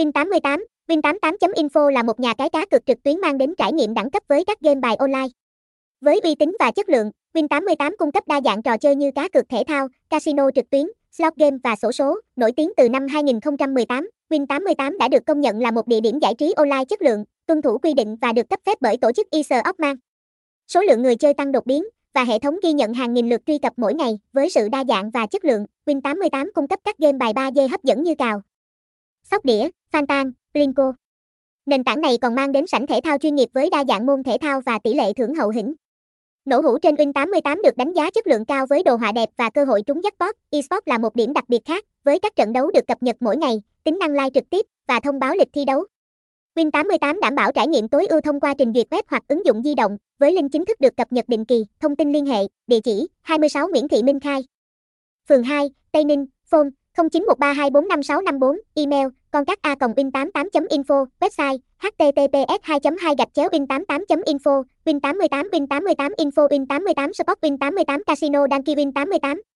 Win88, Win88.info là một nhà cái cá cược trực tuyến mang đến trải nghiệm đẳng cấp với các game bài online. Với uy tín và chất lượng, Win88 cung cấp đa dạng trò chơi như cá cược thể thao, casino trực tuyến, slot game và sổ số, nổi tiếng từ năm 2018. Win88 đã được công nhận là một địa điểm giải trí online chất lượng, tuân thủ quy định và được cấp phép bởi tổ chức ISO Số lượng người chơi tăng đột biến và hệ thống ghi nhận hàng nghìn lượt truy cập mỗi ngày với sự đa dạng và chất lượng. Win88 cung cấp các game bài 3D hấp dẫn như cào, sóc đĩa, Fantan, Blinko. Nền tảng này còn mang đến sảnh thể thao chuyên nghiệp với đa dạng môn thể thao và tỷ lệ thưởng hậu hĩnh. Nổ hũ trên Win88 được đánh giá chất lượng cao với đồ họa đẹp và cơ hội trúng jackpot. Esports là một điểm đặc biệt khác, với các trận đấu được cập nhật mỗi ngày, tính năng live trực tiếp và thông báo lịch thi đấu. Win88 đảm bảo trải nghiệm tối ưu thông qua trình duyệt web hoặc ứng dụng di động, với link chính thức được cập nhật định kỳ. Thông tin liên hệ, địa chỉ 26 Nguyễn Thị Minh Khai, phường 2, Tây Ninh, phone 0913245654, email con các a win 88 info, website https 2 2 gạch chéo win 88 info win 88 win 88 info win 88 sport win 88 casino, đăng ký win 88